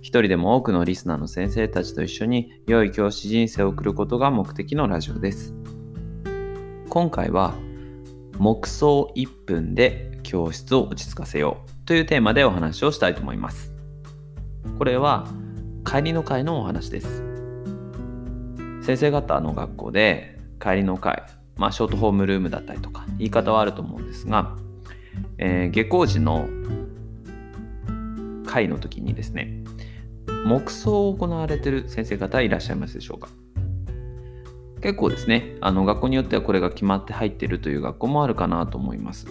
一人でも多くのリスナーの先生たちと一緒に良い教師人生を送ることが目的のラジオです。今回は黙想1分で教室を落ち着かせようというテーマでお話をしたいと思います。これは帰りの会のお話です。先生方の学校で帰りの会、まあ、ショートホームルームだったりとか言い方はあると思うんですが、えー、下校時の会の時にですね黙想を行われている先生方いらっしゃいますでしょうか。結構ですねあの学校によってはこれが決まって入っているという学校もあるかなと思います。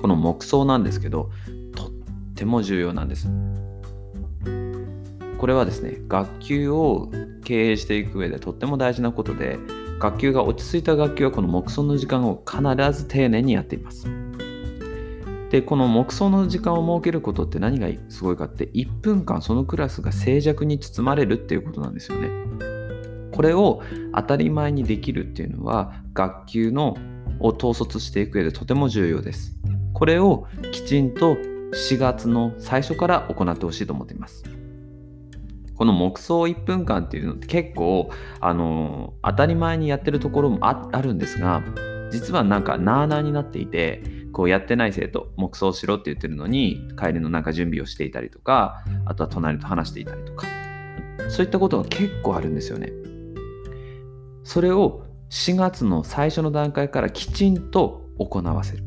この黙想なんですけどとっても重要なんです。これはですね学級を経営していく上でとっても大事なことで学級が落ち着いた学級はこの黙想の時間を必ず丁寧にやっています。でこの黙想の時間を設けることって何がすごいかって1分間そのクラスが静寂に包まれるっていうことなんですよね。これを当たり前にできるっていうのは学級のを統率していく上でとても重要です。これをきちんと4月の最初から行ってほしいと思っています。この黙想1分間っていうのって結構あの当たり前にやってるところもあるんですが実はなんかなーなーになっていてこうやってない生徒、黙想しろって言ってるのに、帰りのなんか準備をしていたりとか、あとは隣と話していたりとか、そういったことが結構あるんですよね。それを4月の最初の段階からきちんと行わせる。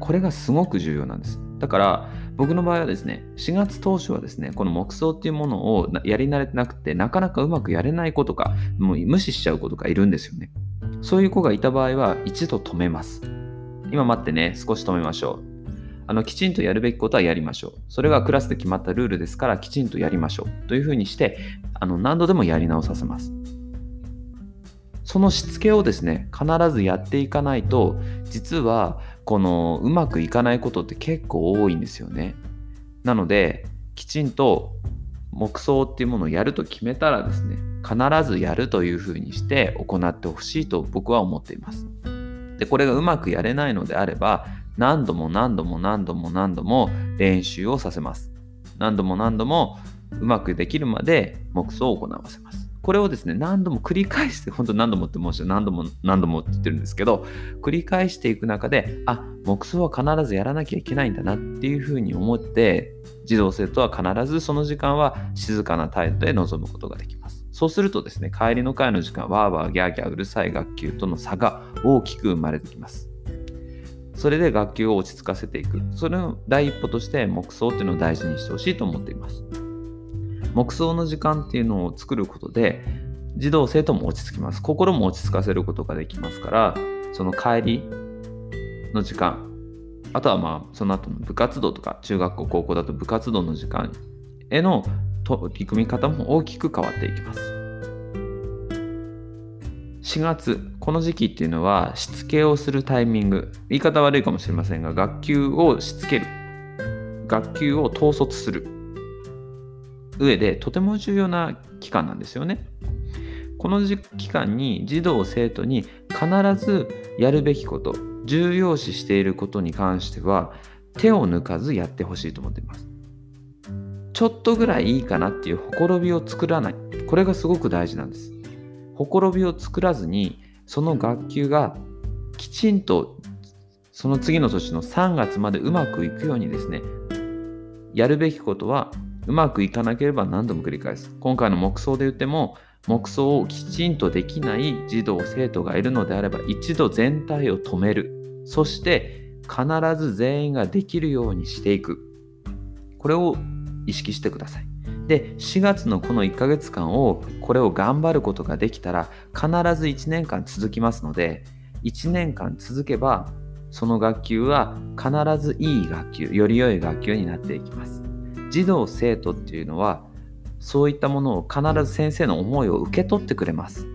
これがすごく重要なんです。だから僕の場合はですね、4月当初はですね、この黙想っていうものをやり慣れてなくて、なかなかうまくやれない子とか、もう無視しちゃう子とかいるんですよね。そういう子がいた場合は一度止めます。今待ってね、少し止めましょう。あのきちんとやるべきことはやりましょう。それがクラスで決まったルールですから、きちんとやりましょう。というふうにして、あの何度でもやり直させます。そのしつけをですね、必ずやっていかないと、実はこのうまくいかないことって結構多いんですよね。なので、きちんと黙想っていうものをやると決めたらですね、必ずやるというふうにして行ってほしいと僕は思っています。でこれがうまくやれないのであれば何度も何度も何度も何度も練習をさせます。何度も何度もうまくできるまで黙想を行わせます。これをですね何度も繰り返して本当何度もって申し何度も何度もって言ってるんですけど繰り返していく中であ黙想は必ずやらなきゃいけないんだなっていうふうに思って児童生徒は必ずその時間は静かな態度で臨むことができます。そうするとですね、帰りの会の時間、わーわーギャーギャーうるさい学級との差が大きく生まれてきます。それで学級を落ち着かせていく。それの第一歩として黙想っていうのを大事にしてほしいと思っています。黙想の時間っていうのを作ることで、児童生徒も落ち着きます。心も落ち着かせることができますから、その帰りの時間、あとはまあその後の部活動とか、中学校、高校だと部活動の時間への取り組み方も大きく変わっていきます。4月、この時期っていうのはしつけをするタイミング、言い方悪いかもしれませんが、学級をしつける、学級を統率する上でとても重要な期間なんですよね。この期間に児童生徒に必ずやるべきこと、重要視していることに関しては手を抜かずやってほしいと思っています。ちょっとぐらいいいかなっていうほころびを作らない。これがすごく大事なんです。ほころびを作らずに、その学級がきちんとその次の年の3月までうまくいくようにですね、やるべきことはうまくいかなければ何度も繰り返す。今回の目想で言っても、目想をきちんとできない児童、生徒がいるのであれば、一度全体を止める。そして、必ず全員ができるようにしていく。これを意識してください。で4月のこの1ヶ月間をこれを頑張ることができたら必ず1年間続きますので1年間続けばその学級は必ずいい学級より良い学級になっていきます。児童生徒っていうのはそういったものを必ず先生の思いを受け取ってくれます。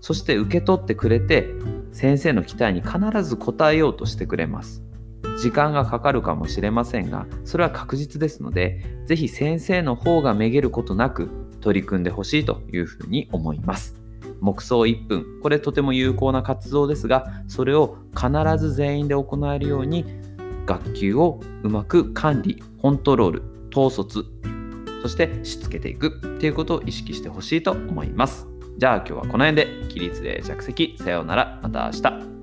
そして受け取ってくれて先生の期待に必ず応えようとしてくれます。時間がかかるかもしれませんがそれは確実ですので是非先生の方がめげることなく取り組んでほしいというふうに思います。黙想1分。これとても有効な活動ですがそれを必ず全員で行えるように学級をうまく管理コントロール統率そしてしつけていくっていうことを意識してほしいと思います。じゃあ今日はこの辺で起立で着席。さようなら。また明日。